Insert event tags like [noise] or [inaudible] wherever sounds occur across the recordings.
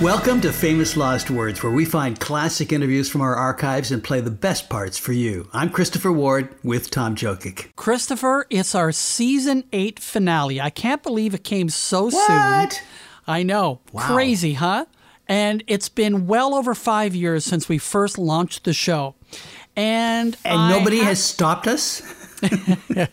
Welcome to Famous Lost Words, where we find classic interviews from our archives and play the best parts for you. I'm Christopher Ward with Tom Jokic. Christopher, it's our season eight finale. I can't believe it came so What? soon. I know. Wow. Crazy, huh? And it's been well over five years since we first launched the show. And And I nobody ha- has stopped us? [laughs] [laughs]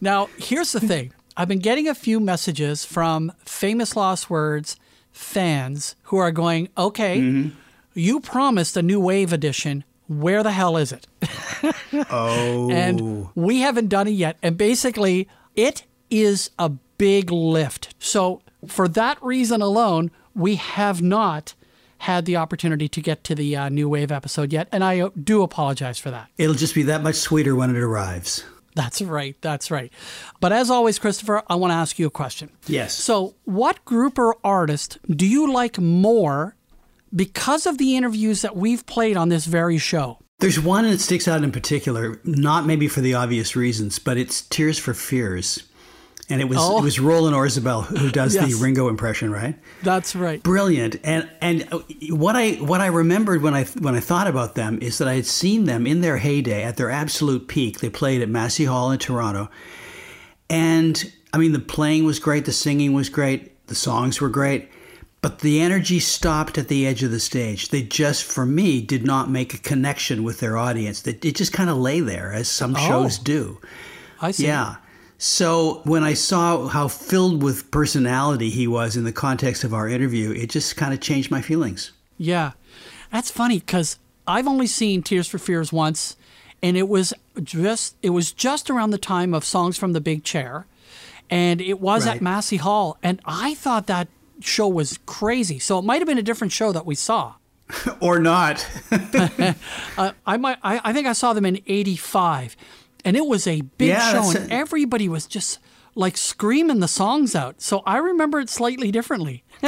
Now, here's the thing. I've been getting a few messages from Famous Lost Words fans who are going, okay, Mm-hmm. you promised a new wave edition. Where the hell is it? [laughs] Oh. and we haven't done it yet. And basically, it is a big lift. So, for that reason alone, we have not had the opportunity to get to the uh, new wave episode yet. And I uh, do apologize for that. It'll just be that much sweeter when it arrives. That's right. That's right. But as always, Christopher, I want to ask you a question. Yes. So, what group or artist do you like more because of the interviews that we've played on this very show? There's one that sticks out in particular, not maybe for the obvious reasons, but it's Tears for Fears. And it was Oh. it was Roland Orzabal who does Yes. the Ringo impression, right? That's right. Brilliant. And and uh, what I what I remembered when I when I thought about them is that I had seen them in their heyday at their absolute peak. They played at Massey Hall in Toronto. And I mean the playing was great, the singing was great, the songs were great, but the energy stopped at the edge of the stage. They just for me did not make a connection with their audience. It just kind of lay there as some oh. shows do. I see. Yeah. So when I saw how filled with personality he was in the context of our interview, it just kind of changed my feelings. Yeah. That's funny because I've only seen Tears for Fears once, and it was just it was just around the time of Songs from the Big Chair, and it was Right. at Massey Hall, and I thought that show was crazy. So it might have been a different show that we saw. [laughs] Or not. [laughs] [laughs] Uh, I might I, I think I saw them in '85, and it was a big Yeah, show, and it. everybody was just like screaming the songs out. So I remember it slightly differently. [laughs]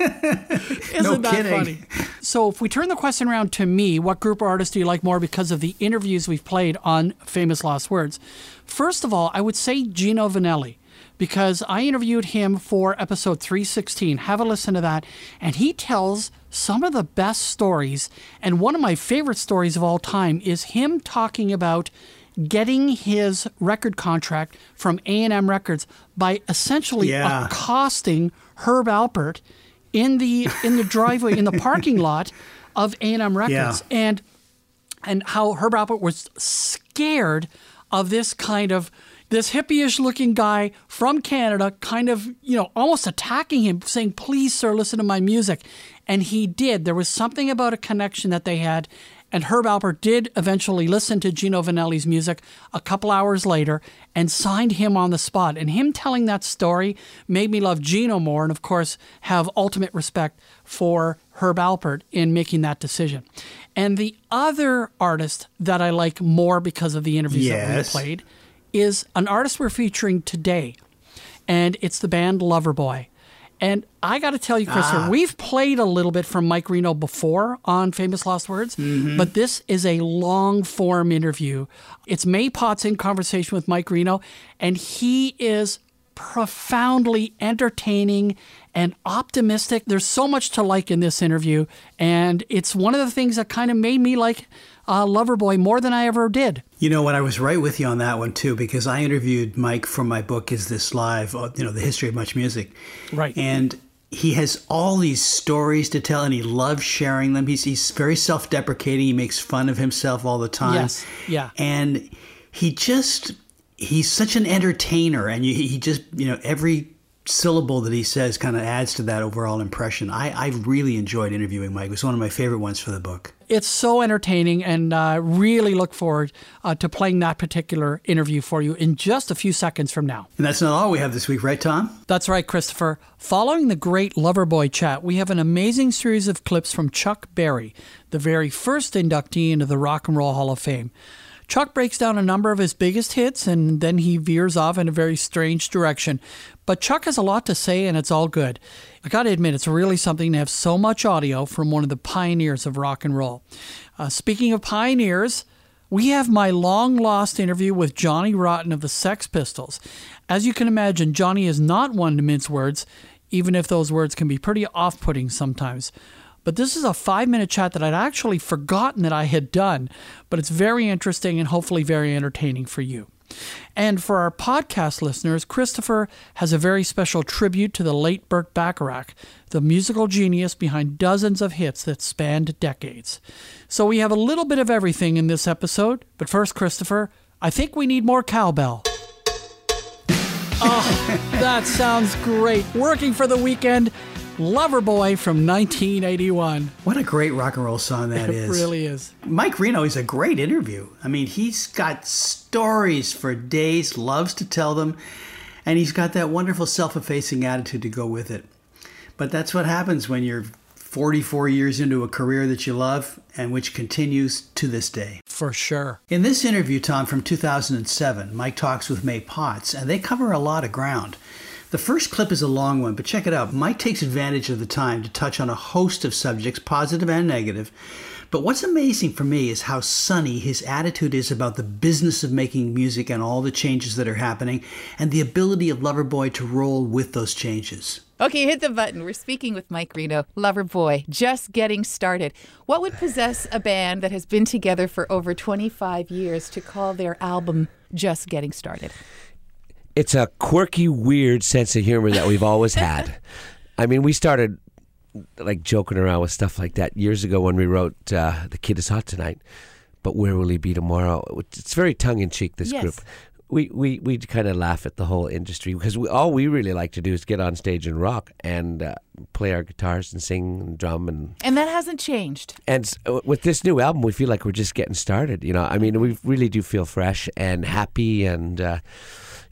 Isn't No that kidding. funny? So if we turn the question around to me, what group or artist do you like more because of the interviews we've played on Famous Lost Words? First of all, I would say Gino Vannelli because I interviewed him for episode 316. Have a listen to that. And he tells some of the best stories. And one of my favorite stories of all time is him talking about getting his record contract from A&M Records by essentially Yeah. accosting Herb Alpert in the in the driveway in the parking lot of A&M Records Yeah. and and how Herb Alpert was scared of this kind of this hippie-ish looking guy from Canada kind of, you know, almost attacking him, saying, please, sir, listen to my music. And he did. There was something about a connection that they had. And Herb Alpert did eventually listen to Gino Vannelli's music a couple hours later and signed him on the spot. And him telling that story made me love Gino more and, of course, have ultimate respect for Herb Alpert in making that decision. And the other artist that I like more because of the interviews that we Yes. played is an artist we're featuring today. And it's the band Loverboy. And I got to tell you, Christopher, ah. we've played a little bit from Mike Reno before on Famous Lost Words, mm-hmm. but this is a long form interview. It's May Potts in conversation with Mike Reno, and he is profoundly entertaining and optimistic. There's so much to like in this interview, and it's one of the things that kind of made me like uh, Loverboy more than I ever did. You know what? I was right with you on that one too, because I interviewed Mike for my book "Is This Live?" uh, You know, the history of MuchMusic, Right. And he has all these stories to tell, and he loves sharing them. He's he's very self-deprecating. He makes fun of himself all the time. Yes. Yeah. and he just he's such an entertainer, and you, he just you know every syllable that he says kind of adds to that overall impression. I I really enjoyed interviewing Mike. It was one of my favorite ones for the book. It's so entertaining, and uh, really look forward uh, to playing that particular interview for you in just a few seconds from now. And that's not all we have this week, right, Tom? That's right, Christopher. Following the great Loverboy chat, we have an amazing series of clips from Chuck Berry, the very first inductee into the Rock and Roll Hall of Fame. Chuck breaks down a number of his biggest hits and then he veers off in a very strange direction. But Chuck has a lot to say and it's all good. I got to admit, it's really something to have so much audio from one of the pioneers of rock and roll. Uh, speaking of pioneers, we have my long lost interview with Johnny Rotten of the Sex Pistols. As you can imagine, Johnny is not one to mince words. even if those words can be pretty off putting sometimes. But this is a five minute chat that I'd actually forgotten that I had done, but it's very interesting and hopefully very entertaining for you. And for our podcast listeners, Christopher has a very special tribute to the late Burt Bacharach, the musical genius behind dozens of hits that spanned decades. So we have a little bit of everything in this episode, but first, Christopher, I think we need more cowbell. oh, that sounds great. Working for the weekend Loverboy from 1981. What a great rock and roll song that [laughs] it is. It really is. Mike Reno is a great interview. I mean, he's got stories for days, loves to tell them, and he's got that wonderful self effacing attitude to go with it. But that's what happens when you're 44 years into a career that you love and which continues to this day. For sure. In this interview, Tom, from 2007, Mike talks with May Potts, and they cover a lot of ground. The first clip is a long one, but check it out. Mike takes advantage of the time to touch on a host of subjects, positive and negative. But what's amazing for me is how sunny his attitude is about the business of making music and all the changes that are happening, and the ability of Loverboy to roll with those changes. Okay, hit the button. We're speaking with Mike Reno, Loverboy, just getting started. What would possess a band that has been together for over 25 years to call their album Just Getting Started? It's a quirky, weird sense of humor that we've always had. I mean, we started like joking around with stuff like that years ago when we wrote uh, "The Kid Is Hot Tonight," but where will he be tomorrow? It's very tongue in cheek. This yes. group. We, we, we kind of laugh at the whole industry because we, all we really like to do is get on stage and rock and uh, play our guitars and sing and drum and and that hasn't changed. And with this new album, we feel like we're just getting started. You know, I mean, we really do feel fresh and happy and. Uh,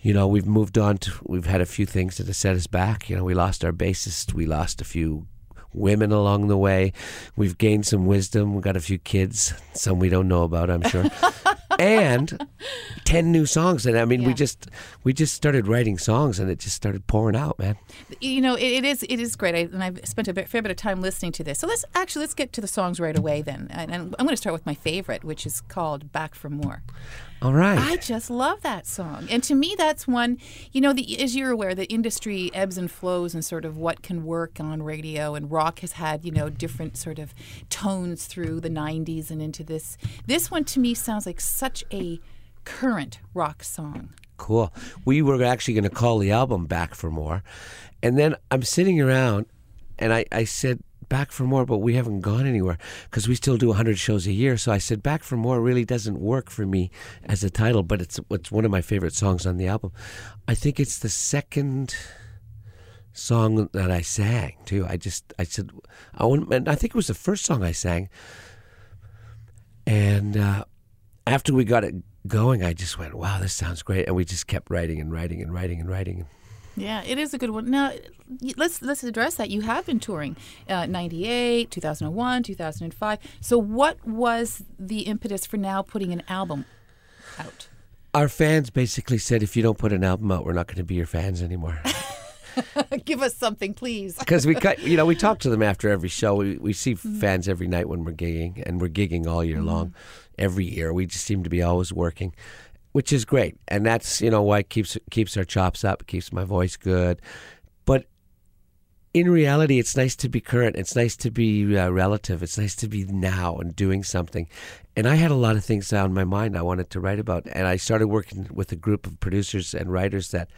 you know, we've moved on to, we've had a few things that have set us back. You know, we lost our bassist, we lost a few women along the way. We've gained some wisdom. We've got a few kids, some we don't know about, I'm sure. [laughs] and 10 new songs and i mean yeah. we just we just started writing songs and it just started pouring out man you know it, it is it is great I, and i've spent a bit, fair bit of time listening to this so let's actually let's get to the songs right away then and, and i'm going to start with my favorite which is called back for more all right. I just love that song. And to me, that's one, you know, the, as you're aware, the industry ebbs and flows and sort of what can work on radio. And rock has had, you know, different sort of tones through the 90s and into this. This one to me sounds like such a current rock song. Cool. We were actually going to call the album Back for More. And then I'm sitting around and I, I said, back for more, but we haven't gone anywhere because we still do 100 shows a year. So I said, back for more really doesn't work for me as a title, but it's it's one of my favorite songs on the album. I think it's the second song that I sang too. I just I said I I think it was the first song I sang, and uh, after we got it going, I just went, wow, this sounds great, and we just kept writing and writing and writing and writing. Yeah, it is a good one. Now, let's let's address that. You have been touring, uh, '98, 2001, 2005. So, what was the impetus for now putting an album out? Our fans basically said, if you don't put an album out, we're not going to be your fans anymore. [laughs] Give us something, please. Because we cut, you know, we talk to them [laughs] after every show. We we see mm-hmm. fans every night when we're gigging, and we're gigging all year mm-hmm. long. Every year, we just seem to be always working which is great, and that's you know why it keeps keeps our chops up, keeps my voice good. But in reality, it's nice to be current. It's nice to be uh, relative. It's nice to be now and doing something. And I had a lot of things on my mind I wanted to write about, and I started working with a group of producers and writers that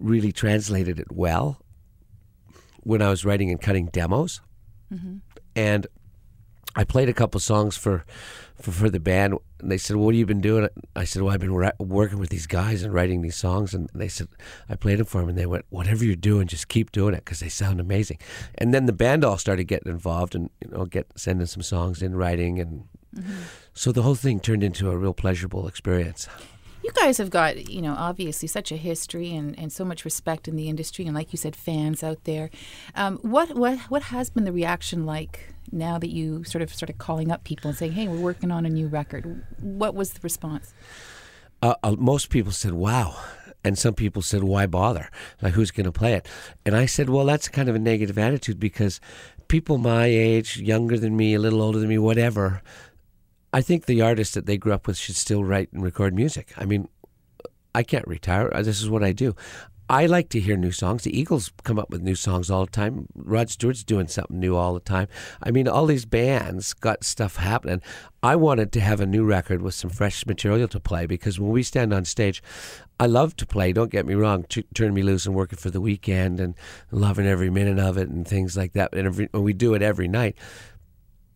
really translated it well when I was writing and cutting demos. Mm-hmm. And I played a couple songs for, for, for the band, and they said, "What have you been doing?" I said, "Well, I've been ra- working with these guys and writing these songs." And they said, "I played them for them," and they went, "Whatever you're doing, just keep doing it because they sound amazing." And then the band all started getting involved and you know get sending some songs in writing, and mm-hmm. so the whole thing turned into a real pleasurable experience you guys have got, you know, obviously such a history and, and so much respect in the industry, and like you said, fans out there. Um, what what what has been the reaction like now that you sort of started calling up people and saying, "Hey, we're working on a new record"? What was the response? Uh, uh, most people said, "Wow." And some people said, why bother? Like, who's going to play it? And I said, well, that's kind of a negative attitude because people my age, younger than me, a little older than me, whatever, I think the artists that they grew up with should still write and record music. I mean, I can't retire. This is what I do. I like to hear new songs. The Eagles come up with new songs all the time. Rod Stewart's doing something new all the time. I mean, all these bands got stuff happening. I wanted to have a new record with some fresh material to play because when we stand on stage, I love to play. Don't get me wrong. T- turn me loose and working for the weekend and loving every minute of it and things like that. And, every, and we do it every night.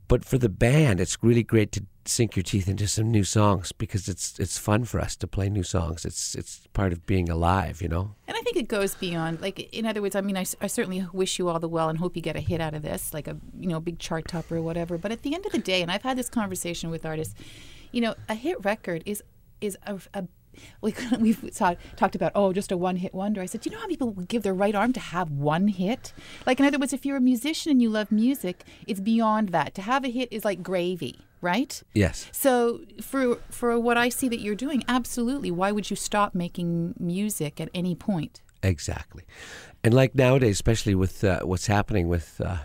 But for the band, it's really great to sink your teeth into some new songs because it's it's fun for us to play new songs. It's it's part of being alive, you know. And I think it goes beyond, like, in other words, I mean, I, I certainly wish you all the well and hope you get a hit out of this, like a you know big chart topper or whatever. But at the end of the day, and I've had this conversation with artists, you know, a hit record is is a, a we, we've talk, talked about oh just a one hit wonder i said you know how people would give their right arm to have one hit like in other words if you're a musician and you love music it's beyond that to have a hit is like gravy right Yes. so for for what i see that you're doing absolutely why would you stop making music at any point Exactly. And like nowadays, especially with uh, what's happening with, uh,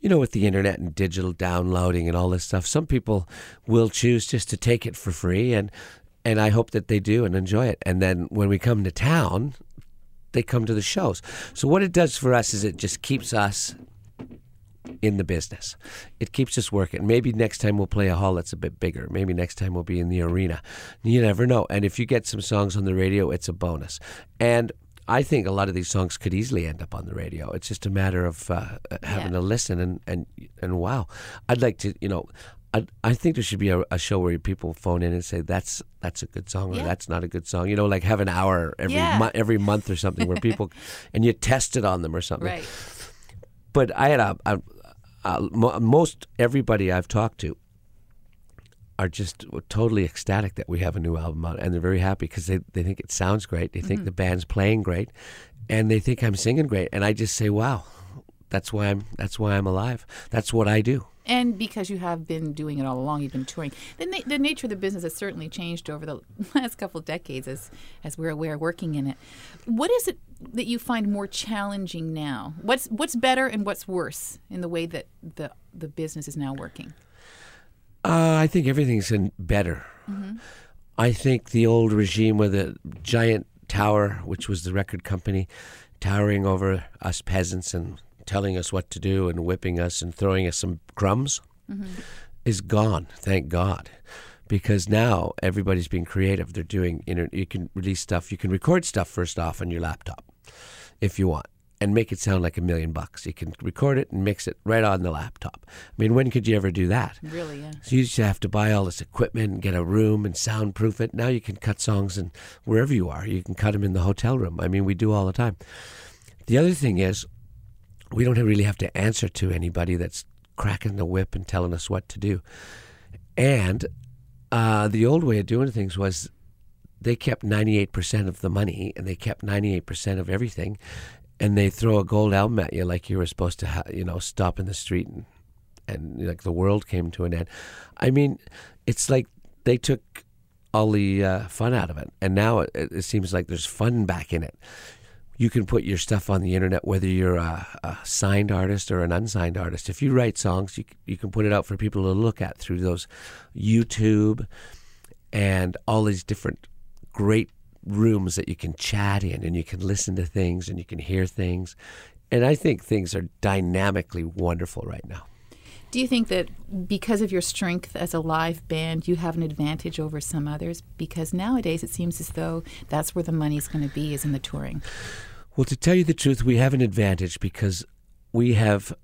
you know, with the internet and digital downloading and all this stuff, some people will choose just to take it for free. And, and I hope that they do and enjoy it. And then when we come to town, they come to the shows. So what it does for us is it just keeps us in the business. It keeps us working. Maybe next time we'll play a hall that's a bit bigger. Maybe next time we'll be in the arena. You never know. And if you get some songs on the radio, it's a bonus. And I think a lot of these songs could easily end up on the radio. It's just a matter of uh, having Yeah. to listen and, and and wow, I'd like to you know. I, I think there should be a, a show where people phone in and say that's that's a good song or Yeah. that's not a good song. You know, like have an hour every Yeah. mo- every month or something where people [laughs] and you test it on them or something right but I had a, a, a mo- most everybody I've talked to are just totally ecstatic that we have a new album out, and they're very happy because they, they think it sounds great. They think mm-hmm. the band's playing great, and they think I'm singing great. And I just say, wow, that's why I'm that's why I'm alive. That's what I do. and because you have been doing it all along, you've been touring. The, na- the nature of the business has certainly changed over the [laughs] last couple of decades as as we're aware working in it. What is it that you find more challenging now? What's what's better and what's worse in the way that the the business is now working? Uh, I think everything's in better. I think the old regime with the giant tower, which was the record company, towering over us peasants and telling us what to do and whipping us and throwing us some crumbs, mm-hmm. is gone. Thank God, because now everybody's being creative. They're doing. Inter- you can release stuff. You can record stuff first off on your laptop, if you want. And make it sound like a million bucks. You can record it and mix it right on the laptop. I mean, when could you ever do that? Really, yeah. So you used to have to buy all this equipment and get a room and soundproof it. Now you can cut songs and wherever you are, you can cut them in the hotel room. I mean, we do all the time. The other thing is, we don't really have to answer to anybody that's cracking the whip and telling us what to do. And uh, the old way of doing things was they kept 98% of the money and they kept 98% of everything. And they throw a gold album at you like you were supposed to, ha- you know, stop in the street and and like the world came to an end. I mean, it's like they took all the uh, fun out of it, and now it, it seems like there's fun back in it. You can put your stuff on the internet, whether you're a, a signed artist or an unsigned artist. If you write songs, you you can put it out for people to look at through those YouTube and all these different great rooms that you can chat in, and you can listen to things and you can hear things. And I think things are dynamically wonderful right now. Do you think that because of your strength as a live band, you have an advantage over some others? Because nowadays it seems as though that's where the money's going to be, is in the touring. Well, to tell you the truth, we have an advantage because we have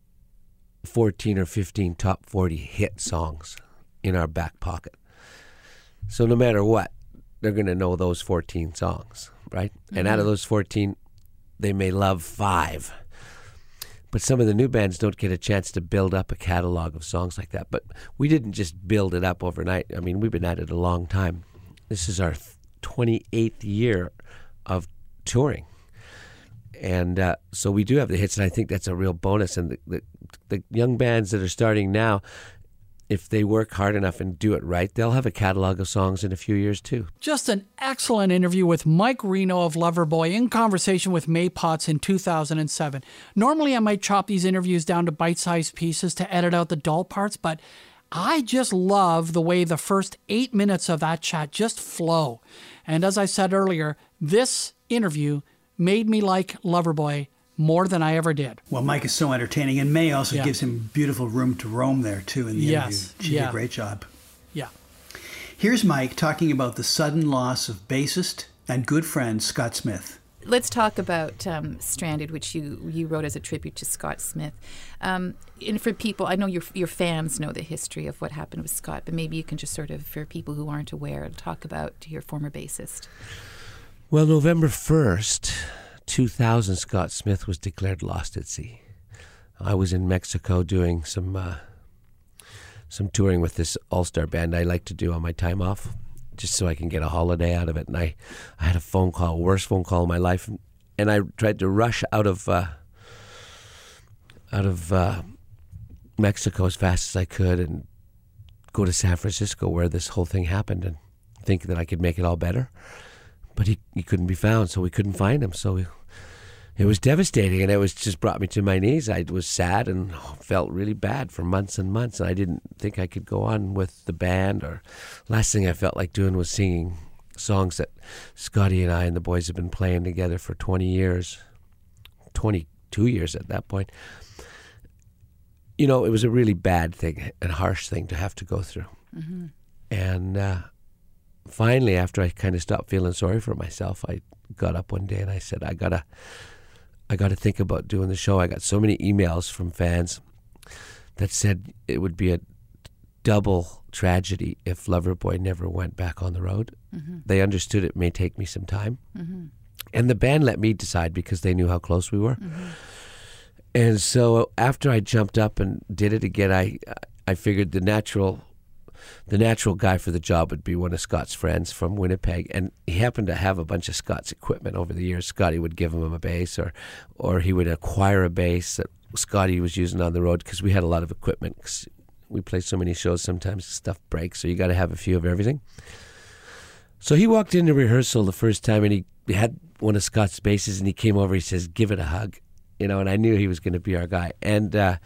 14 or 15 top 40 hit songs in our back pocket. So no matter what, they're going to know those 14 songs, right? And out of mm-hmm. those 14, they may love five. But some of the new bands don't get a chance to build up a catalog of songs like that. But we didn't just build it up overnight. I mean, we've been at it a long time. This is our 28th year of touring and uh, so we do have the hits, and I think that's a real bonus. And the, the the young bands that are starting now, if they work hard enough and do it right, they'll have a catalog of songs in a few years too. Just an excellent interview with Mike Reno of Loverboy in conversation with May Potts in 2007. Normally, I might chop these interviews down to bite sized pieces to edit out the dull parts, but I just love the way the first eight minutes of that chat just flow. And as I said earlier, this interview made me like Loverboy more than I ever did. Well, Mike is so entertaining, and May also Yeah. gives him beautiful room to roam there too in the Yes, interview. She did a great job. Yeah. Here's Mike talking about the sudden loss of bassist and good friend Scott Smith. Let's talk about um, Stranded, which you, you wrote as a tribute to Scott Smith. Um, and for people, I know your, your fans know the history of what happened with Scott, but maybe you can just sort of, for people who aren't aware, talk about your former bassist. Well, November 1st, 2000, Scott Smith was declared lost at sea. I was in Mexico doing some uh, some touring with this all-star band I like to do on my time off, just so I can get a holiday out of it. And I, I had a phone call, worst phone call of my life, and I tried to rush out of uh, out of uh, Mexico as fast as I could and go to San Francisco where this whole thing happened and think that I could make it all better but he, he couldn't be found, so we couldn't find him. So we, it was devastating, and it was just brought me to my knees. I was sad and felt really bad for months and months, and I didn't think I could go on with the band. Or last thing I felt like doing was singing songs that Scotty and I and the boys have been playing together for 20 years, 22 years at that point. You know, it was a really bad thing and harsh thing to have to go through. And uh, finally, after I kind of stopped feeling sorry for myself, I got up one day and I said, "I gotta, I gotta think about doing the show." I got so many emails from fans that said it would be a double tragedy if Loverboy never went back on the road. Mm-hmm. They understood it may take me some time, mm-hmm. and the band let me decide because they knew how close we were. Mm-hmm. And so after I jumped up and did it again, I I figured the natural the natural guy for the job would be one of Scott's friends from Winnipeg, and he happened to have a bunch of Scott's equipment over the years. Scotty would give him a bass, or or he would acquire a bass that Scotty was using on the road because we had a lot of equipment. 'cause we play so many shows, sometimes stuff breaks, so you got to have a few of everything. So he walked into rehearsal the first time, and he had one of Scott's basses, and he came over. He says, "Give it a hug," you know, and I knew he was going to be our guy, and. uh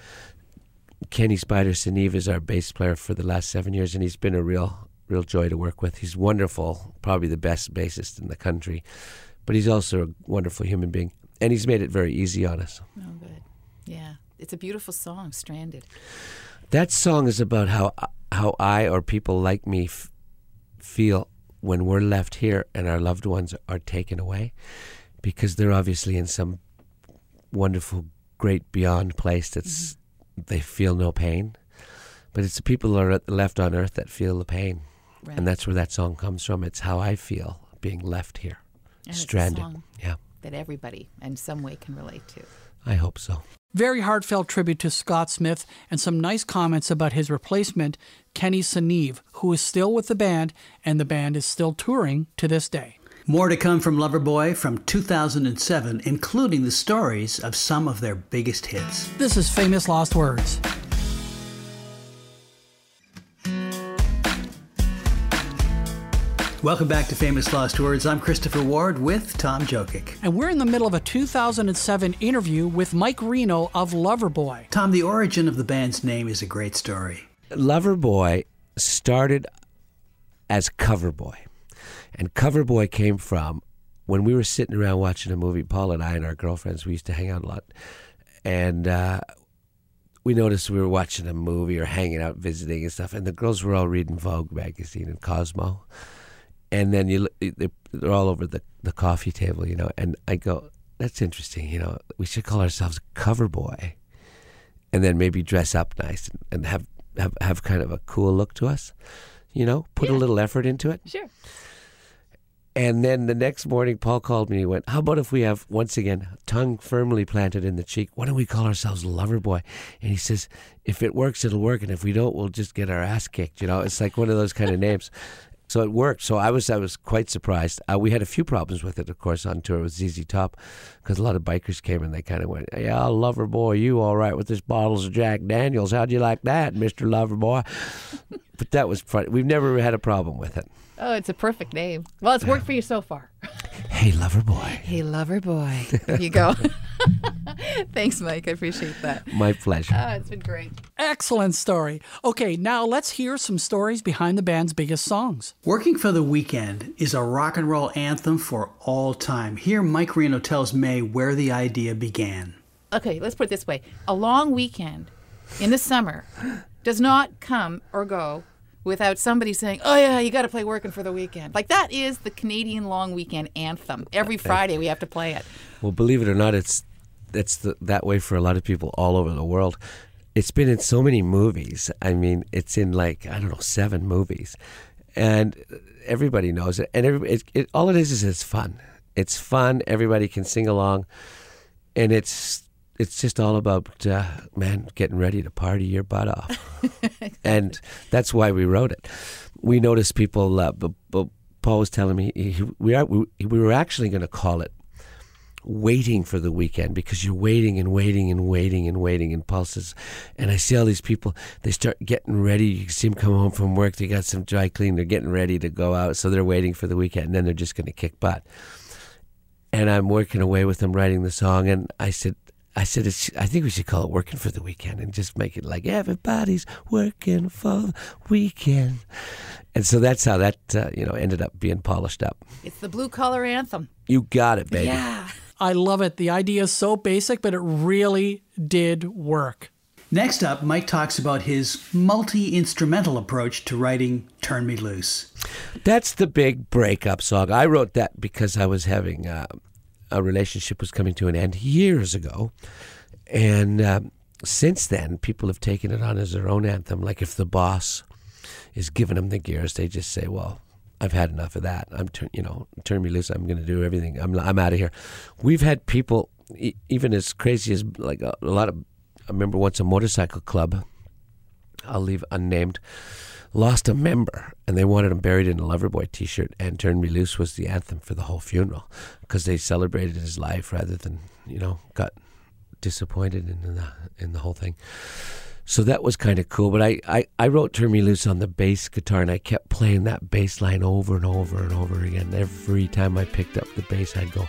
Kenny Spider Sinnaeve is our bass player for the last seven years, and he's been a real, real joy to work with. He's wonderful, probably the best bassist in the country, but he's also a wonderful human being, and he's made it very easy on us. Oh, good. Yeah. It's a beautiful song, Stranded. That song is about how how I or people like me f- feel when we're left here and our loved ones are taken away, because they're obviously in some wonderful, great beyond place that's mm-hmm. They feel no pain, but it's the people that are left on earth that feel the pain, Right. and that's where that song comes from. It's how I feel being left here, And it's a stranded. song Yeah, that everybody in some way can relate to. I hope so. Very heartfelt tribute to Scott Smith and some nice comments about his replacement, Kenny Sinnaeve, who is still with the band and the band is still touring to this day. More to come from Loverboy from 2007, including the stories of some of their biggest hits. This is Famous Lost Words. Welcome back to Famous Lost Words. I'm Christopher Ward with Tom Jokic. And we're in the middle of a 2007 interview with Mike Reno of Loverboy. Tom, the origin of the band's name is a great story. Loverboy started as Coverboy. And Coverboy came from when we were sitting around watching a movie, Paul and I and our girlfriends, we used to hang out a lot. And uh, we noticed we were watching a movie or hanging out visiting and stuff. And the girls were all reading Vogue magazine and Cosmo. And then you, they're all over the, the coffee table, you know. And I go, that's interesting, you know. We should call ourselves Coverboy and then maybe dress up nice and, and have, have have kind of a cool look to us. You know, put a little effort into it. Sure. And then the next morning, Paul called me he went, How about if we have, once again, tongue firmly planted in the cheek, why don't we call ourselves Loverboy? And he says, If it works, it'll work. And if we don't, we'll just get our ass kicked. You know, it's like one of those kind of names. [laughs] So it worked. So I was I was quite surprised. Uh, we had a few problems with it, of course, on tour with ZZ Top, because a lot of bikers came and they kind of went, "Yeah, Loverboy, you all right with this bottles of Jack Daniels? How'd you like that, Mister Loverboy?" [laughs] but that was fun. We've never had a problem with it. Oh, it's a perfect name. Well, it's worked for you so far. Hey, lover boy. Hey, lover boy. There you go. [laughs] Thanks, Mike. I appreciate that. My pleasure. Oh, it's been great. Excellent story. Okay, now let's hear some stories behind the band's biggest songs. Working for the Weekend is a rock and roll anthem for all time. Here, Mike Reno tells May where the idea began. Okay, let's put it this way a long weekend in the summer does not come or go without somebody saying, "Oh yeah, you got to play working for the weekend." Like that is the Canadian long weekend anthem. Every Friday we have to play it. Well, believe it or not, it's the, that way for a lot of people all over the world. It's been in so many movies. I mean, it's in like I don't know seven movies, and everybody knows it. And every, it, it, all it is is it's fun. It's fun. Everybody can sing along, and it's it's just all about uh, man getting ready to party your butt off, [laughs] and that's why we wrote it. We noticed people. Uh, but, but Paul was telling me he, we are we, we were actually going to call it waiting for the weekend because you're waiting and waiting and waiting and waiting and pulses. And I see all these people, they start getting ready. You see them come home from work, they got some dry clean, they're getting ready to go out. So they're waiting for the weekend and then they're just going to kick butt. And I'm working away with them writing the song. And I said, I said, I think we should call it Working for the Weekend and just make it like everybody's working for the weekend. And so that's how that, uh, you know, ended up being polished up. It's the blue collar anthem. You got it, baby. Yeah. I love it. The idea is so basic, but it really did work. Next up, Mike talks about his multi instrumental approach to writing Turn Me Loose. That's the big breakup song. I wrote that because I was having uh, a relationship was coming to an end years ago. And uh, since then, people have taken it on as their own anthem. Like if the boss is giving them the gears, they just say, well, I've had enough of that. I'm, turn, you know, turn me loose. I'm going to do everything. I'm, I'm out of here. We've had people, e- even as crazy as like a, a lot of. I remember once a motorcycle club. I'll leave unnamed. Lost a member, and they wanted him buried in a Loverboy T-shirt. And "Turn Me Loose" was the anthem for the whole funeral because they celebrated his life rather than you know got disappointed in the in the whole thing. So that was kind of cool. But I, I, I wrote Turn Me Loose on the bass guitar and I kept playing that bass line over and over and over again. Every time I picked up the bass, I'd go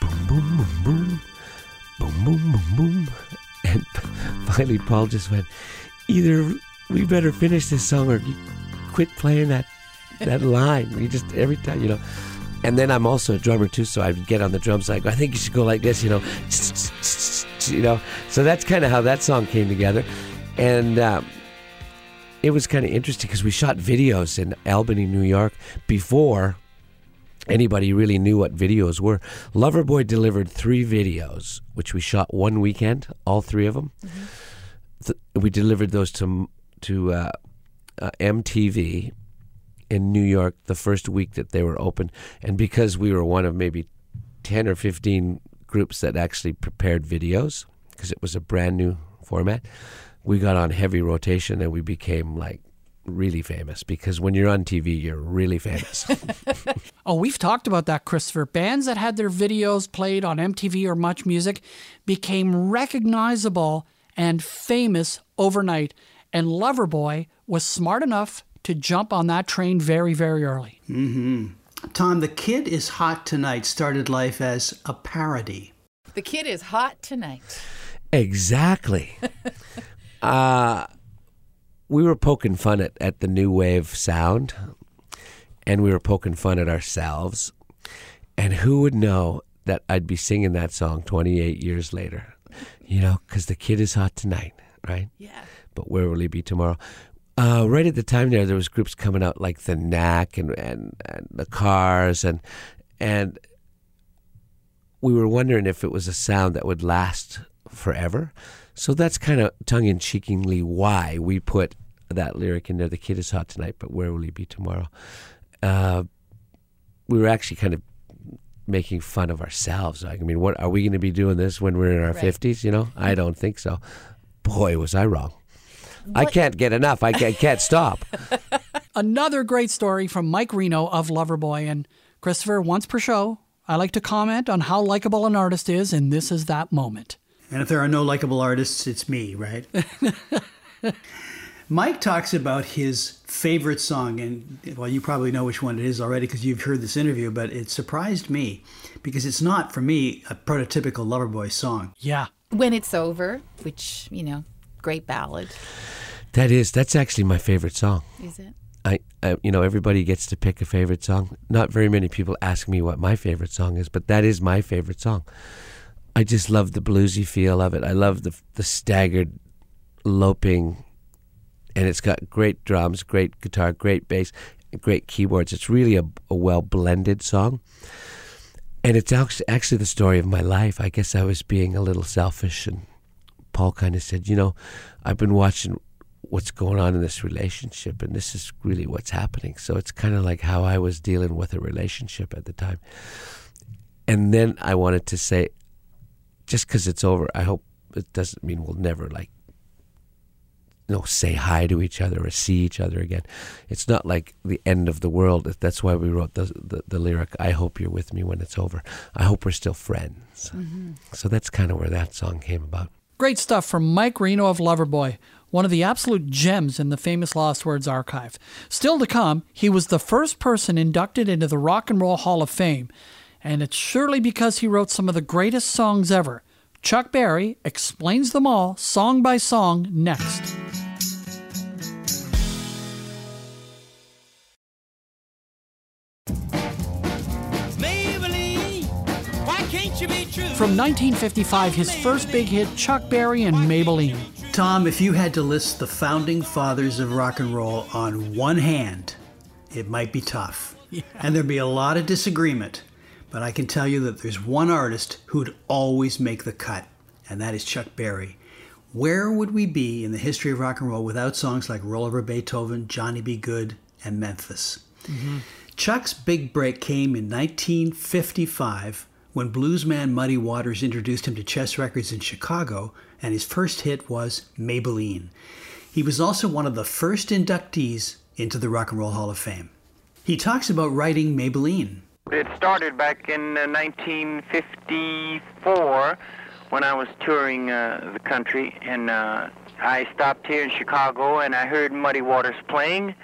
boom, boom, boom, boom, boom, boom, boom, boom. And [laughs] finally, Paul just went, either we better finish this song or quit playing that, that [laughs] line. You just, every time, you know. And then I'm also a drummer too, so I'd get on the drums like, I think you should go like this, you know. You know, so that's kind of how that song came together and um, it was kind of interesting because we shot videos in Albany, New York, before anybody really knew what videos were. Loverboy delivered three videos, which we shot one weekend, all three of them. Mm-hmm. Th- we delivered those to to uh, uh, MTV in New York the first week that they were open, and because we were one of maybe ten or fifteen groups that actually prepared videos because it was a brand new format we got on heavy rotation and we became like really famous because when you're on TV, you're really famous. [laughs] [laughs] oh, we've talked about that, Christopher. Bands that had their videos played on MTV or Much Music became recognizable and famous overnight. And Loverboy was smart enough to jump on that train very, very early. Mm-hmm. Tom, The Kid is Hot Tonight started life as a parody. The Kid is Hot Tonight. Exactly. [laughs] Uh, we were poking fun at, at the new wave sound, and we were poking fun at ourselves. And who would know that I'd be singing that song 28 years later? You know, because the kid is hot tonight, right? Yeah. But where will he be tomorrow? Uh, right at the time there, there was groups coming out like the Knack and, and, and the Cars, and and we were wondering if it was a sound that would last forever. So that's kind of tongue in cheekingly why we put that lyric in there. The kid is hot tonight, but where will he be tomorrow? Uh, we were actually kind of making fun of ourselves. Like, I mean, what are we going to be doing this when we're in our fifties? Right. You know, I don't think so. Boy, was I wrong. What? I can't get enough. I can't, can't stop. [laughs] Another great story from Mike Reno of Loverboy and Christopher. Once per show, I like to comment on how likable an artist is, and this is that moment. And if there are no likable artists, it's me, right? [laughs] Mike talks about his favorite song, and well, you probably know which one it is already because you've heard this interview, but it surprised me because it's not, for me, a prototypical Loverboy song. Yeah. When It's Over, which, you know, great ballad. That is, that's actually my favorite song. Is it? I, I, you know, everybody gets to pick a favorite song. Not very many people ask me what my favorite song is, but that is my favorite song. I just love the bluesy feel of it. I love the the staggered, loping, and it's got great drums, great guitar, great bass, great keyboards. It's really a, a well blended song, and it's actually the story of my life. I guess I was being a little selfish, and Paul kind of said, "You know, I've been watching what's going on in this relationship, and this is really what's happening." So it's kind of like how I was dealing with a relationship at the time. And then I wanted to say, just because it's over, I hope it doesn't mean we'll never like you know say hi to each other or see each other again. It's not like the end of the world. That's why we wrote the the, the lyric. I hope you're with me when it's over. I hope we're still friends. Mm-hmm. So that's kind of where that song came about. Great stuff from Mike Reno of Loverboy, one of the absolute gems in the famous Lost Words archive. Still to come, he was the first person inducted into the Rock and Roll Hall of Fame and it's surely because he wrote some of the greatest songs ever. Chuck Berry explains them all, song by song, next. From 1955, his first big hit, Chuck Berry and Maybellene. Tom, if you had to list the founding fathers of rock and roll on one hand, it might be tough. Yeah. And there'd be a lot of disagreement. But I can tell you that there's one artist who'd always make the cut, and that is Chuck Berry. Where would we be in the history of rock and roll without songs like Roll Over Beethoven, Johnny B. Goode, and Memphis? Mm-hmm. Chuck's big break came in 1955 when bluesman Muddy Waters introduced him to Chess Records in Chicago, and his first hit was Maybellene. He was also one of the first inductees into the Rock and Roll Hall of Fame. He talks about writing Maybellene. It started back in uh, 1954 when I was touring uh, the country, and uh, I stopped here in Chicago, and I heard Muddy Waters playing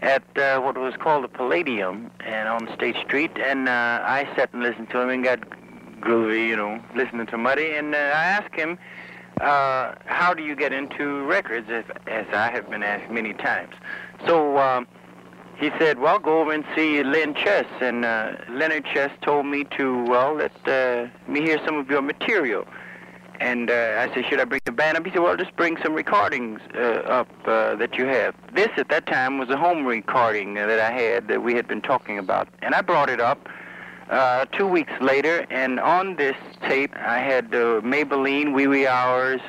at uh, what was called the Palladium, and on State Street, and uh, I sat and listened to him and got groovy, you know, listening to Muddy, and uh, I asked him, uh, "How do you get into records?" As, as I have been asked many times. So. Um, he said, well, go over and see Len Chess. And uh, Leonard Chess told me to, well, let uh, me hear some of your material. And uh, I said, should I bring the band up? He said, well, just bring some recordings uh, up uh, that you have. This, at that time, was a home recording that I had that we had been talking about. And I brought it up uh, two weeks later, and on this tape, I had Maybellene, Wee Wee Hours,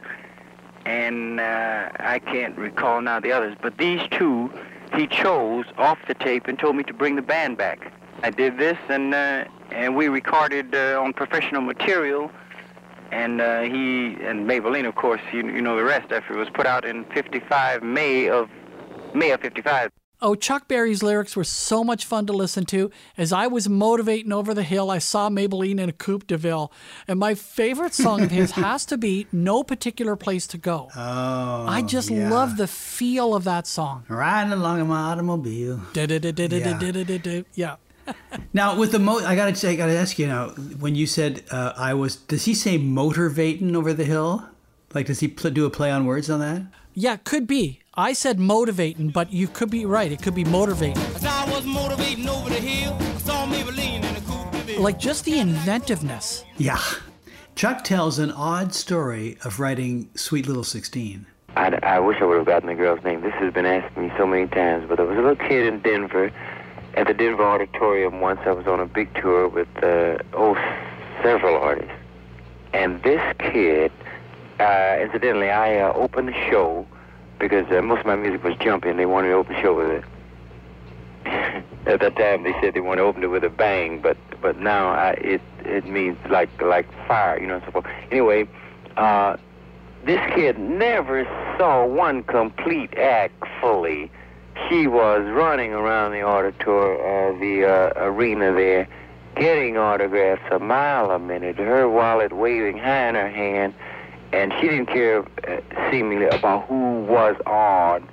and uh, I can't recall now the others, but these two he chose off the tape and told me to bring the band back. I did this, and uh, and we recorded on professional material. And uh, he and Maybellene, of course, you, you know the rest. After it was put out in '55, May of May of '55. Oh, Chuck Berry's lyrics were so much fun to listen to. As I was motivating over the hill, I saw Maybellene in a Coupe de Ville. And my favorite song of his [laughs] has to be No Particular Place to Go. Oh. I just yeah. love the feel of that song. Riding along in my automobile. Yeah. Now with the mo, I gotta say, I gotta ask you now. When you said uh, I was, does he say motivating over the hill? Like, does he pl- do a play on words on that? Yeah, could be. I said motivating, but you could be right. It could be motivating. As I was motivating over the hill, I saw Maybellene in a coupe Like just the inventiveness. Yeah. Chuck tells an odd story of writing Sweet Little 16. I, I wish I would have gotten the girl's name. This has been asked me so many times, but there was a little kid in Denver at the Denver Auditorium once. I was on a big tour with, uh, oh, several artists. And this kid, uh, incidentally, I uh, opened the show because uh, most of my music was jumpy and they wanted to open the show with it. [laughs] At that time, they said they wanted to open it with a bang, but but now I, it it means like like fire, you know. So forth. Anyway, uh, this kid never saw one complete act fully. He was running around the auditorium, uh, the uh, arena there, getting autographs a mile a minute. Her wallet waving high in her hand and she didn't care uh, seemingly about who was on.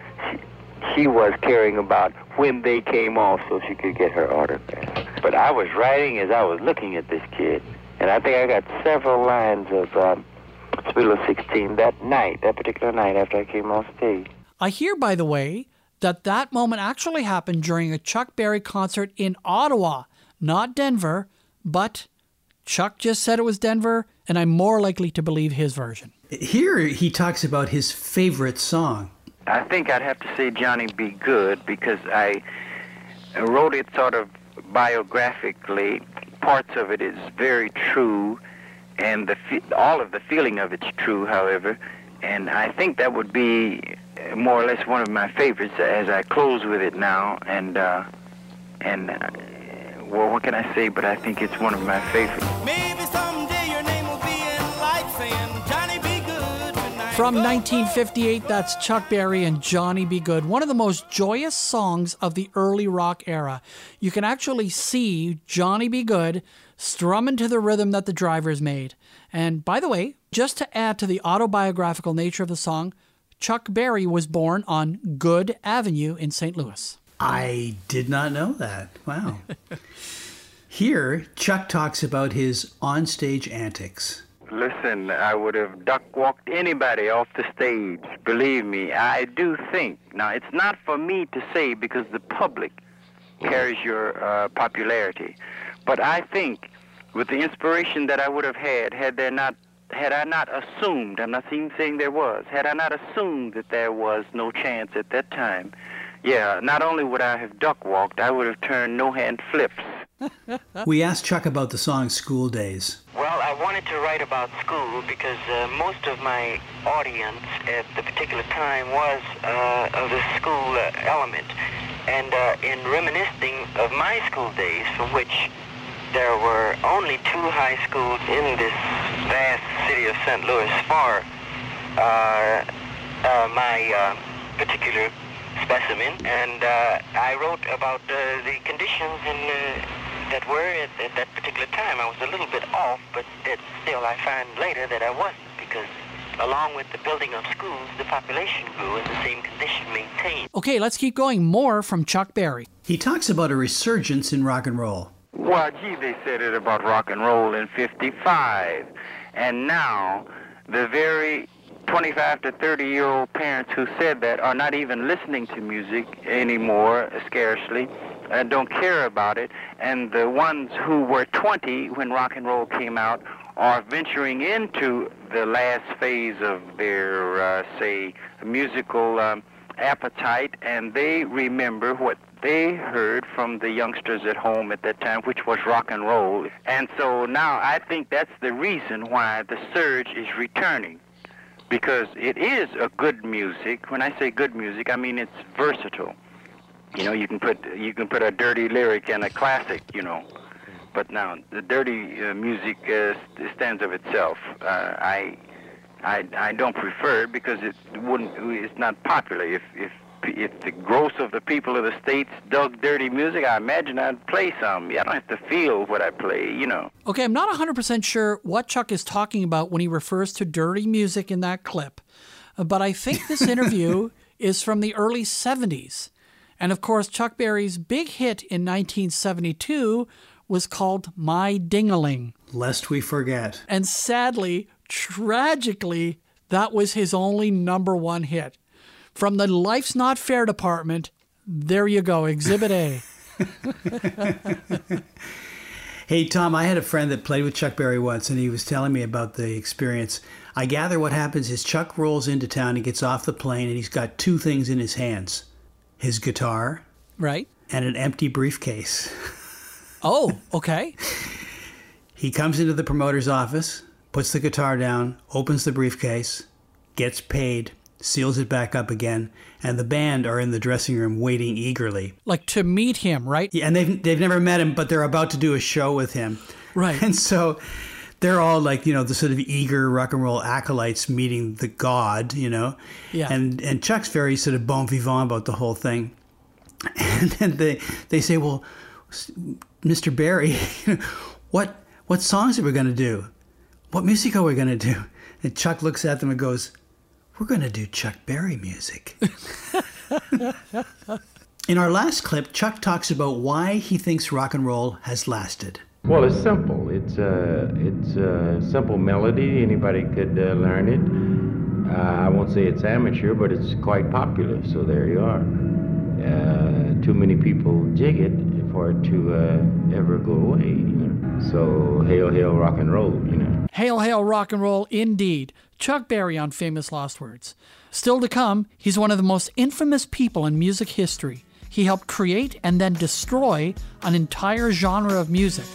She, was caring about when they came off so she could get her autograph. But I was writing as I was looking at this kid, and I think I got several lines of um, Hospital of 16 that night, that particular night after I came off stage. I hear, by the way, that that moment actually happened during a Chuck Berry concert in Ottawa, not Denver, but Chuck just said it was Denver, and I'm more likely to believe his version. Here he talks about his favorite song. I think I'd have to say Johnny B. Goode because I wrote it sort of biographically. Parts of it is very true, and the all of the feeling of it's true, however. And I think that would be more or less one of my favorites as I close with it now. And uh, and uh, well, what can I say? But I think it's one of my favorites. Maybe someday your name will be in lights saying, Johnny B. Goode tonight. From 1958, that's Chuck Berry and Johnny B. Goode, one of the most joyous songs of the early rock era. You can actually see Johnny B. Goode strumming to the rhythm that the drivers made. And by the way, just to add to the autobiographical nature of the song, Chuck Berry was born on Goode Avenue in St. Louis. I did not know that. Wow. [laughs] Here, Chuck talks about his onstage antics. Listen, I would have duck walked anybody off the stage. Believe me, I do think. Now, it's not for me to say because the public carries your uh, popularity, but I think with the inspiration that I would have had, had there not, had I not assumed, I'm not even saying there was, had I not assumed that there was no chance at that time, yeah, not only would I have duck walked, I would have turned no hand flips. [laughs] We asked Chuck about the song School Days. Well, I wanted to write about school because uh, most of my audience at the particular time was uh, of the school uh, element. And uh, in reminiscing of my school days, from which there were only two high schools in this vast city of St. Louis for uh, uh, my uh, particular specimen, and uh, I wrote about uh, the conditions in, uh, that were at, at that particular time. I was a little bit off, but it, still I find later that I wasn't because along with the building of schools, the population grew and the same condition maintained. Okay, let's keep going. More from Chuck Berry. He talks about a resurgence in rock and roll. Well, gee, they said it about rock and roll in 55. And now, the very 25 to 30 year old parents who said that are not even listening to music anymore, scarcely, and don't care about it. And the ones who were 20 when rock and roll came out are venturing into the last phase of their, uh, say, musical um, appetite, and they remember what they heard from the youngsters at home at that time, which was rock and roll. And so now I think that's the reason why the surge is returning. Because it is a good music. When I say good music, I mean it's versatile. You know, you can put you can put a dirty lyric and a classic. You know, but now the dirty uh, music uh, stands of itself. Uh, I, I I don't prefer it because it wouldn't. It's not popular. If if if the gross of the people of the states dug dirty music, I imagine I'd play some. I don't have to feel what I play. You know. Okay, I'm not 100% sure what Chuck is talking about when he refers to dirty music in that clip, uh, but I think this [laughs] interview is from the early 70s. And of course, Chuck Berry's big hit in 1972 was called My Dingaling. Lest we forget. And sadly, tragically, that was his only number one hit. From the Life's Not Fair department, there you go, Exhibit A. [laughs] Hey, Tom, I had a friend that played with Chuck Berry once, and he was telling me about the experience. I gather what happens is Chuck rolls into town, he gets off the plane, and he's got two things in his hands his guitar right? and an empty briefcase. Oh, [laughs] okay. He comes into the promoter's office, puts the guitar down, opens the briefcase, gets paid, seals it back up again, and the band are in the dressing room waiting eagerly. Like to meet him, right? Yeah, and they've they've never met him, but they're about to do a show with him. Right. And so they're all like, you know, the sort of eager rock and roll acolytes meeting the god, you know. Yeah. And and Chuck's very sort of bon vivant about the whole thing. And then they they say, "Well, Mr. Berry, [laughs] what what songs are we going to do? What music are we going to do?" And Chuck looks at them and goes, "We're going to do Chuck Berry music." In our last clip, Chuck talks about why he thinks rock and roll has lasted. Well, it's simple. It's a it's a simple melody. Anybody could uh, learn it. Uh, I won't say it's amateur, but it's quite popular. So there you are. Uh, too many people jig it for it to uh, ever go away. So hail, hail, rock and roll. You know. Hail, hail, rock and roll, indeed. Chuck Berry on Famous Last Words. Still to come, he's one of the most infamous people in music history. He helped create and then destroy an entire genre of music.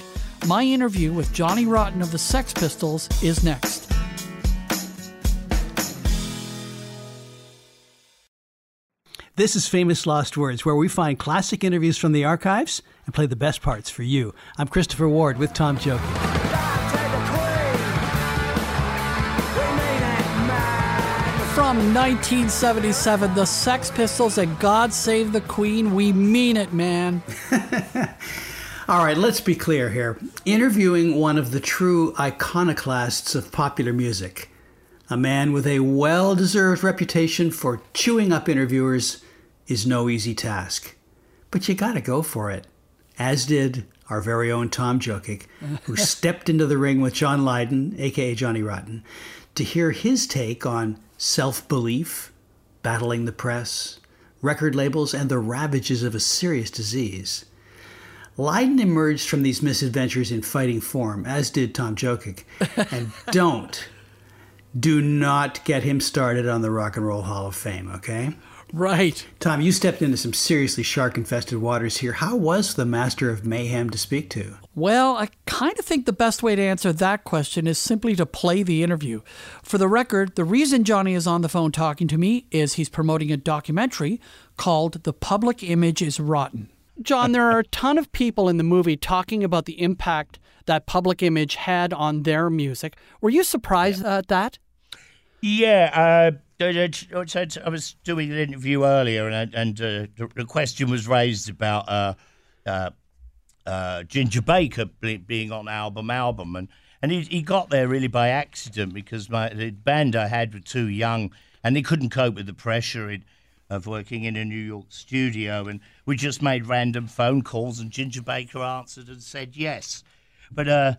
My interview with Johnny Rotten of the Sex Pistols is next. This is Famous Last Words, where we find classic interviews from the archives and play the best parts for you. I'm Christopher Ward with Tom Jokic. From 1977, the Sex Pistols and God Save the Queen. We mean it, man. [laughs] All right, let's be clear here. Interviewing one of the true iconoclasts of popular music, a man with a well deserved reputation for chewing up interviewers, is no easy task. But you gotta go for it, as did our very own Tom Jokic, who [laughs] stepped into the ring with John Lydon, aka Johnny Rotten, to hear his take on self belief, battling the press, record labels, and the ravages of a serious disease. Lydon emerged from these misadventures in fighting form, as did Tom Jokic. And [laughs] don't, do not get him started on the Rock and Roll Hall of Fame, okay? Right. Tom, you stepped into some seriously shark infested waters here. How was the Master of Mayhem to speak to? Well, I kind of think the best way to answer that question is simply to play the interview. For the record, the reason Johnny is on the phone talking to me is he's promoting a documentary called The Public Image is Rotten. John, there are a ton of people in the movie talking about the impact that public image had on their music. Were you surprised at that? Yeah, uh, I was doing an interview earlier, and and uh, the question was raised about uh, uh, uh, Ginger Baker being on album album, and and he he got there really by accident because my the band I had were too young, and they couldn't cope with the pressure in, of working in a New York studio, and we just made random phone calls, and Ginger Baker answered and said yes, but uh.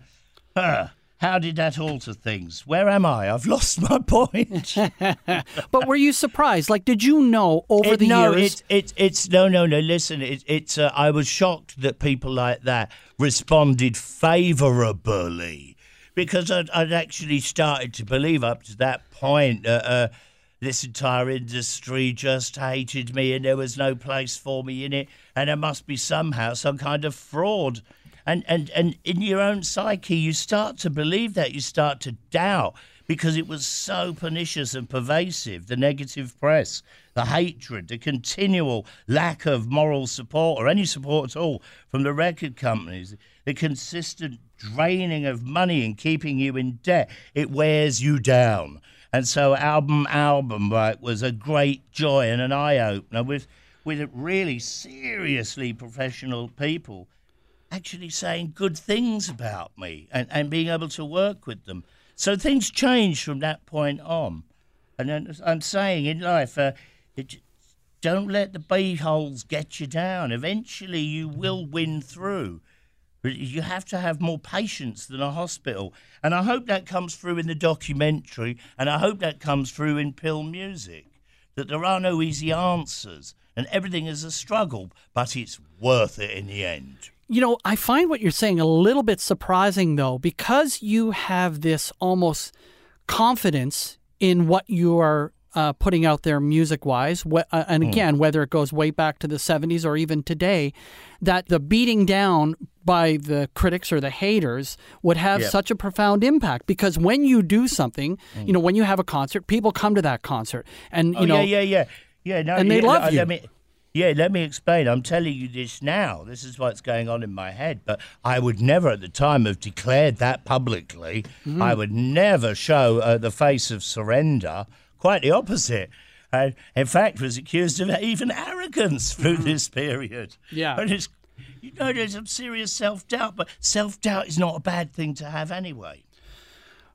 uh how did that alter things? Where am I? I've lost my point. [laughs] but were you surprised? Like, did you know over it, the no, years? it's it's it's no, no, no. Listen, it, it's. Uh, I was shocked that people like that responded favourably because I'd, I'd, actually started to believe up to that point. Uh, uh, this entire industry just hated me, and there was no place for me in it, and there must be somehow some kind of fraud and and and in your own psyche you start to believe that. You start to doubt because it was so pernicious and pervasive the negative press the hatred the continual lack of moral support or any support at all from the record companies the consistent draining of money and keeping you in debt. It wears you down. And so album album like was a great joy and an eye opener with with really seriously professional people actually saying good things about me and, and being able to work with them. So things change from that point on. And I'm saying in life, uh, it, don't let the beeholes get you down. Eventually, you will win through. You have to have more patience than a hospital. And I hope that comes through in the documentary, and I hope that comes through in PiL Music. That there are no easy answers, and everything is a struggle, but it's worth it in the end. You know, I find what you're saying a little bit surprising, though, because you have this almost confidence in what you are uh, putting out there music wise. Uh, and hmm. again, mm. whether it goes way back to the 70s or even today, that the beating down by the critics or the haters would have yep. such a profound impact because when you do something, mm. you know, when you have a concert, people come to that concert and, you oh, know. Yeah, yeah, yeah. Yeah, no, and they yeah, love you. I mean, yeah, let me explain. I'm telling you this now. This is what's going on in my head. But I would never, at the time, have declared that publicly. Mm. I would never show uh, the face of surrender. Quite the opposite. I, in fact, was accused of even arrogance through mm. this period. Yeah. And it's, you know, there's some serious self doubt, but self doubt is not a bad thing to have anyway.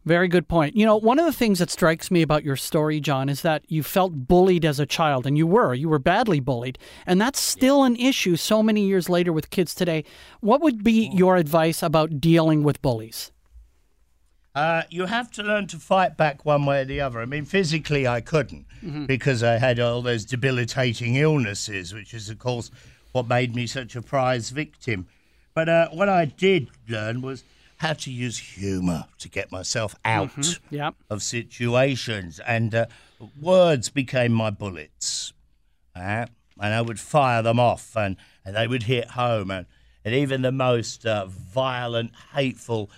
Very good point. You know, one of the things that strikes me about your story, John, is that you felt bullied as a child, and you were. You were badly bullied. And that's still an issue so many years later with kids today. What would be your advice about dealing with bullies? Uh, you have to learn to fight back one way or the other. I mean, physically, I couldn't because I had all those debilitating illnesses, which is, of course, what made me such a prize victim. But uh, what I did learn was how to use humour to get myself out Yeah. of situations, and uh, words became my bullets. Uh, and I would fire them off, and, and they would hit home, and, and even the most uh, violent, hateful,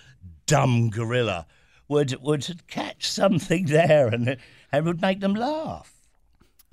dumb gorilla would would catch something [laughs] there, and and would make them laugh.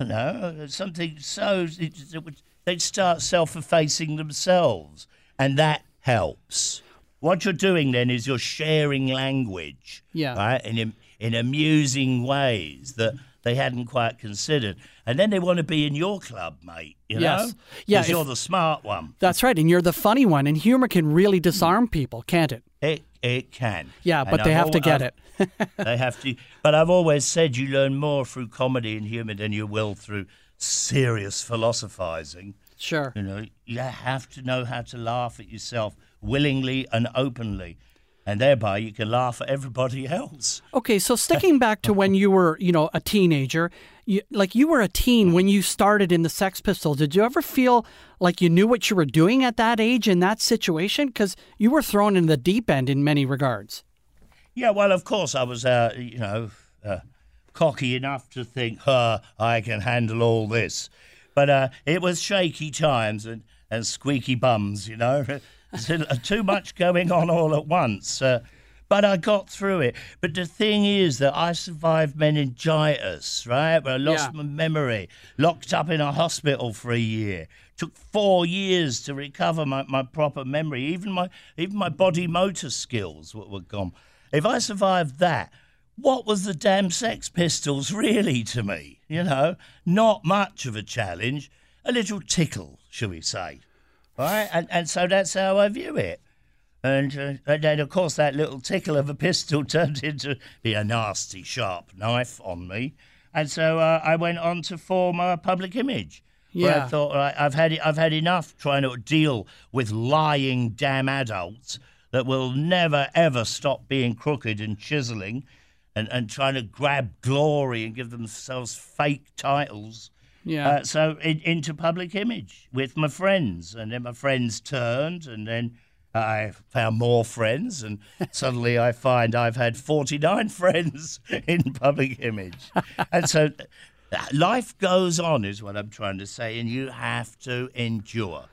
You know, something so it, it would, they'd start self-effacing themselves, and that helps. What you're doing then is you're sharing language, Yeah. right, in in amusing ways that they hadn't quite considered, and then they want to be in your club, mate. You Yes. know, Yeah, if- you're the smart one. That's right. And you're the funny one. And humor can really disarm people, can't it? It it can. Yeah, And but they I've have to get I've- it. [laughs] they have to. But I've always said you learn more through comedy and humour than you will through serious philosophizing. Sure. You know, you have to know how to laugh at yourself willingly and openly, and thereby you can laugh at everybody else. Okay, so sticking back to when you were, you know, a teenager, you, like you were a teen when you started in the Sex Pistols. Did you ever feel like you knew what you were doing at that age in that situation? Because you were thrown in the deep end in many regards. Yeah, well, of course, I was, uh, you know, uh, cocky enough to think, huh, I can handle all this. But uh, it was shaky times and, and squeaky bums, you know. [laughs] There's Too much going on all at once. Uh, but I got through it. But the thing is that I survived meningitis, right? Where I lost Yeah. my memory, locked up in a hospital for a year. Took four years to recover my, my proper memory. Even my even my body motor skills were, were gone. If I survived that, what was the damn Sex Pistols really to me? You know, not much of a challenge, a little tickle, shall we say? Right, and and so that's how I view it. And, uh, and then, of course, that little tickle of a pistol [laughs] turned into be a nasty, sharp knife on me. And so uh, I went on to form a public image. Where I thought, right, I've had I've had enough trying to deal with lying damn adults that will never ever stop being crooked and chiseling, and, and trying to grab glory and give themselves fake titles. Yeah. Uh, so in, into public image with my friends, and then my friends turned, and then I found more friends, and [laughs] suddenly I find I've had forty nine [laughs] friends in public image, and so uh, life goes on, is what I'm trying to say, and you have to endure.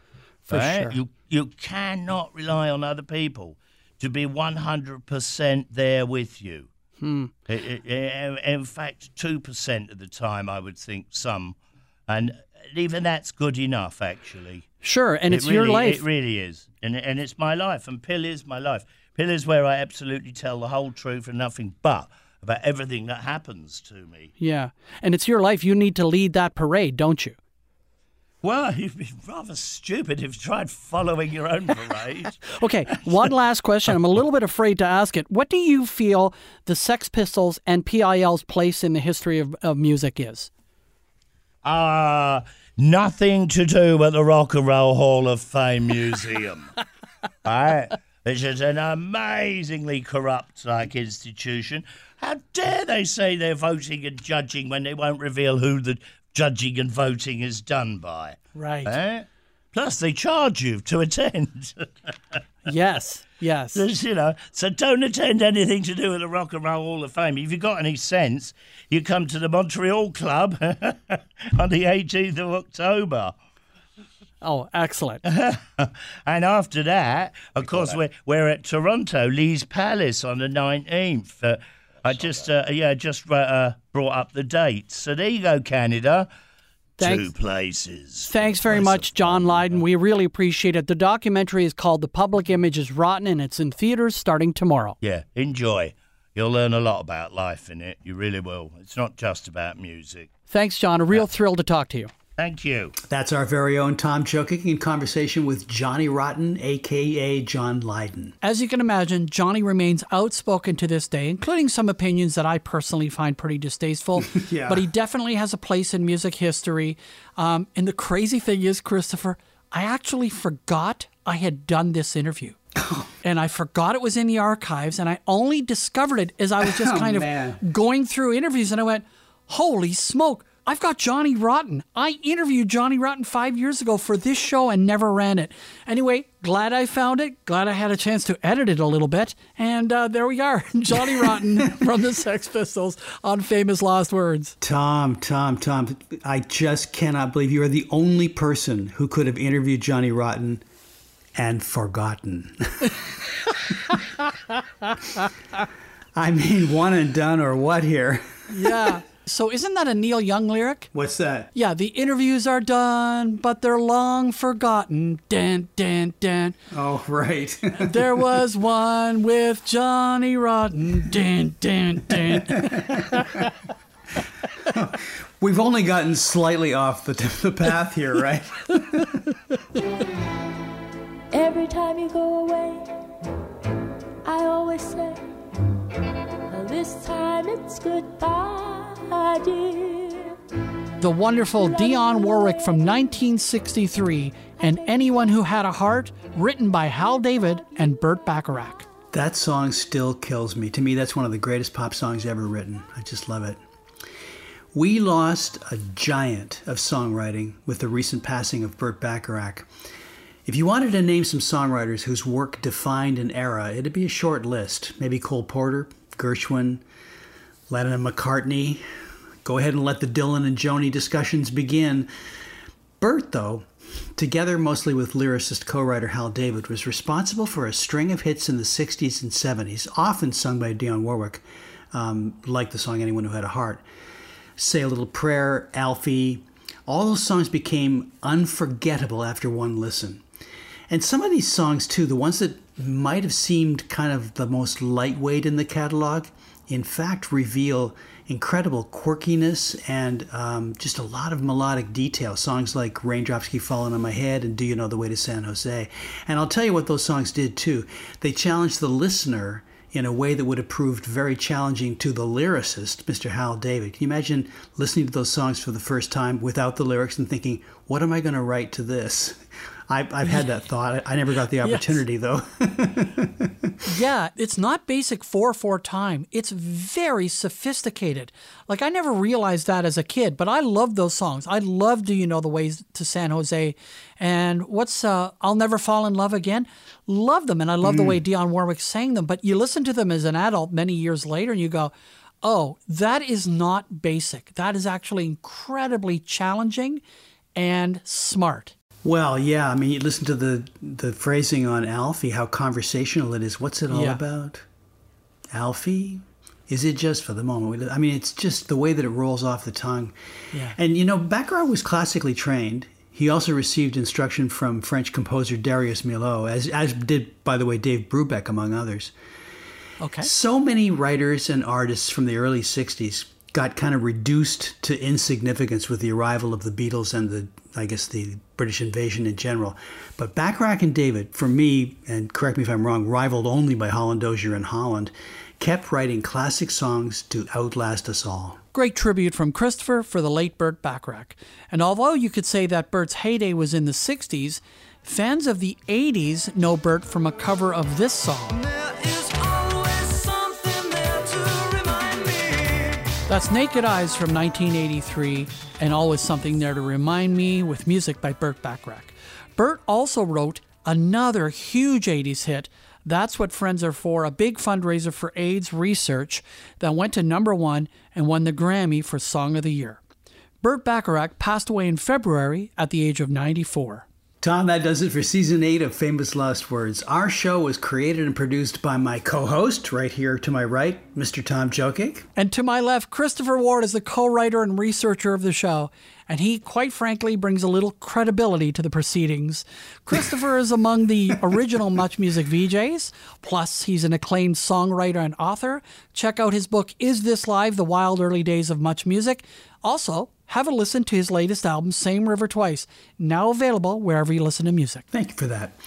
For right? sure. You you cannot rely on other people to be one hundred percent there with you. Hmm. In fact, two percent of the time, I would think some, and even that's good enough, actually. Sure, and It it's your life. It really is, and and it's my life, and PiL is my life. PiL is where I absolutely tell the whole truth and nothing but about everything that happens to me. yeah, and it's your life. You need to lead that parade, don't you? Well, [laughs] you'd be rather stupid if you tried following your own parade. [laughs] Okay, one last question. I'm a little bit afraid to ask it. What do you feel the Sex Pistols and PIL's place in the history of, of music is? Ah, nothing to do with the Rock and Roll Hall of Fame Museum. [laughs] right? Which is an amazingly corrupt like institution. How dare they say they're voting and judging when they won't reveal who the judging and voting is done by? Right. Eh? Plus, they charge you to attend. [laughs] Yes, yes. There's, [laughs] you know, so don't attend anything to do with the Rock and Roll Hall of Fame. If you've got any sense, you come to the Montreal Club [laughs] on the 18th of October. Oh, excellent. [laughs] and after that, of course, we're, we're at Toronto, Lee's Palace on the 19th. Uh, I just, uh, yeah, just uh, uh, brought up the dates. So there you go, Canada. Thanks. Two places. Thanks very much, John Lydon. We really appreciate it. The documentary is called The Public Image is Rotten, and it's in theaters starting tomorrow. Yeah, enjoy. You'll learn a lot about life in it. You really will. It's not just about music. Thanks, John. A real thrill to talk to you. Thank you. That's our very own Tom Jokic in conversation with Johnny Rotten, aka John Lydon. As you can imagine, Johnny remains outspoken to this day, including some opinions that I personally find pretty distasteful. [laughs] Yeah. But he definitely has a place in music history. Um, and the crazy thing is, Christopher, I actually forgot I had done this interview. [laughs] and I forgot it was in the archives, and I only discovered it as I was just [laughs] Oh, kind of man. going through interviews, and I went, "Holy smoke! I've got Johnny Rotten. I interviewed Johnny Rotten five years ago for this show and never ran it. Anyway, glad I found it. Glad I had a chance to edit it a little bit, and uh, there we are, [laughs] Johnny Rotten [laughs] from the Sex Pistols on Famous Last Words. Tom, Tom, Tom, I just cannot believe you are the only person who could have interviewed Johnny Rotten and forgotten. [laughs] I mean, one and done or what here? Yeah. So isn't that a Neil Young lyric? What's that? Yeah, the interviews are done, but they're long forgotten. Dan, dan, dan. Oh, right. [laughs] There was one with Johnny Rotten. Dan, dan, dan. [laughs] We've only gotten slightly off the, [laughs] the path here, right? Every time you go away, I always say, "Well, this time it's goodbye, dear. The wonderful Dionne Warwick from 1963 and Anyone Who Had a Heart, written by Hal David and Burt Bacharach. That song still kills me. To me, that's one of the greatest pop songs ever written. I just love it. We lost a giant of songwriting with the recent passing of Burt Bacharach. If you wanted to name some songwriters whose work defined an era, it'd be a short list. Maybe Cole Porter, Gershwin, Lennon and McCartney. Go ahead and let the Dylan and Joni discussions begin. Burt, though, together mostly with lyricist co writer Hal David, was responsible for a string of hits in the 60s and 70s, often sung by Dionne Warwick, um, like the song Anyone Who Had a Heart. Say a Little Prayer, Alfie. All those songs became unforgettable after one listen. And some of these songs, too, the ones that might have seemed kind of the most lightweight in the catalog, in fact reveal incredible quirkiness and um, just a lot of melodic detail. Songs like Raindrops Keep Falling on My Head and Do You Know the Way to San Jose. And I'll tell you what those songs did, too. They challenged the listener in a way that would have proved very challenging to the lyricist, Mr. Hal David. Can you imagine listening to those songs for the first time without the lyrics and thinking, what am I going to write to this? I've, I've had that thought. I never got the Yes. opportunity, though. [laughs] Yeah, it's not basic 4 4 time. It's very sophisticated. Like, I never realized that as a kid, but I love those songs. I love Do You Know the Ways to San Jose? And what's uh, I'll Never Fall in Love Again? Love them. And I love the way Dionne Warwick sang them. But you listen to them as an adult many years later and you go, oh, that is not basic. That is actually incredibly challenging and smart. Well, yeah. I mean, you listen to the the phrasing on Alfie, how conversational it is. What's it all Yeah. about? Alfie? Is it just for the moment? I mean, it's just the way that it rolls off the tongue. Yeah. And you know, Bacharach was classically trained. He also received instruction from French composer Darius Milhaud, as as did, by the way, Dave Brubeck, among others. Okay. So many writers and artists from the early 60s got kind of reduced to insignificance with the arrival of the Beatles and the, I guess, the British invasion in general. But Bacharach and David, for me, and correct me if I'm wrong, rivaled only by Holland Dozier and Holland, kept writing classic songs to outlast us all. Great tribute from Christopher for the late Burt Bacharach. And although you could say that Burt's heyday was in the 60s, fans of the 80s know Burt from a cover of this song. That's Naked Eyes from 1983 and Always Something There to Remind Me with music by Burt Bacharach. Burt also wrote another huge 80s hit, That's What Friends Are For, a big fundraiser for AIDS research that went to number one and won the Grammy for Song of the Year. Burt Bacharach passed away in February at the age of 94. Tom, that does it for season eight of Famous Last Words. Our show was created and produced by my co host, right here to my right, Mr. Tom Jokic. And to my left, Christopher Ward is the co writer and researcher of the show, and he, quite frankly, brings a little credibility to the proceedings. Christopher is among the [laughs] original MuchMusic VJs, plus, he's an acclaimed songwriter and author. Check out his book, Is This Live? The Wild Early Days of MuchMusic. Also, have a listen to his latest album, Same River Twice, now available wherever you listen to music. Thank you for that.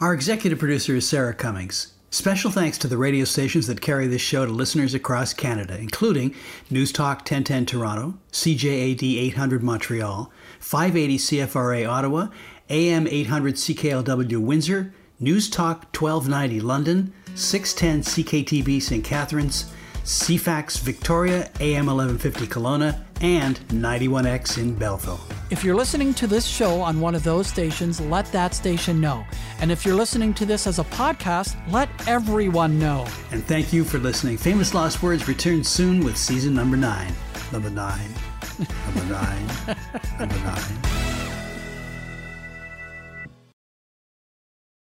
Our executive producer is Sarah Cummings. Special thanks to the radio stations that carry this show to listeners across Canada, including News Talk 1010 Toronto, CJAD 800 Montreal, 580 CFRA Ottawa, AM 800 CKLW Windsor, News Talk 1290 London, 610 CKTB St. Catharines, CFAX Victoria, AM 1150 Kelowna, and 91X in Belleville. If you're listening to this show on one of those stations, let that station know. And if you're listening to this as a podcast, let everyone know. And thank you for listening. Famous Last Words returns soon with season number nine. Number nine. Number nine. [laughs] number nine.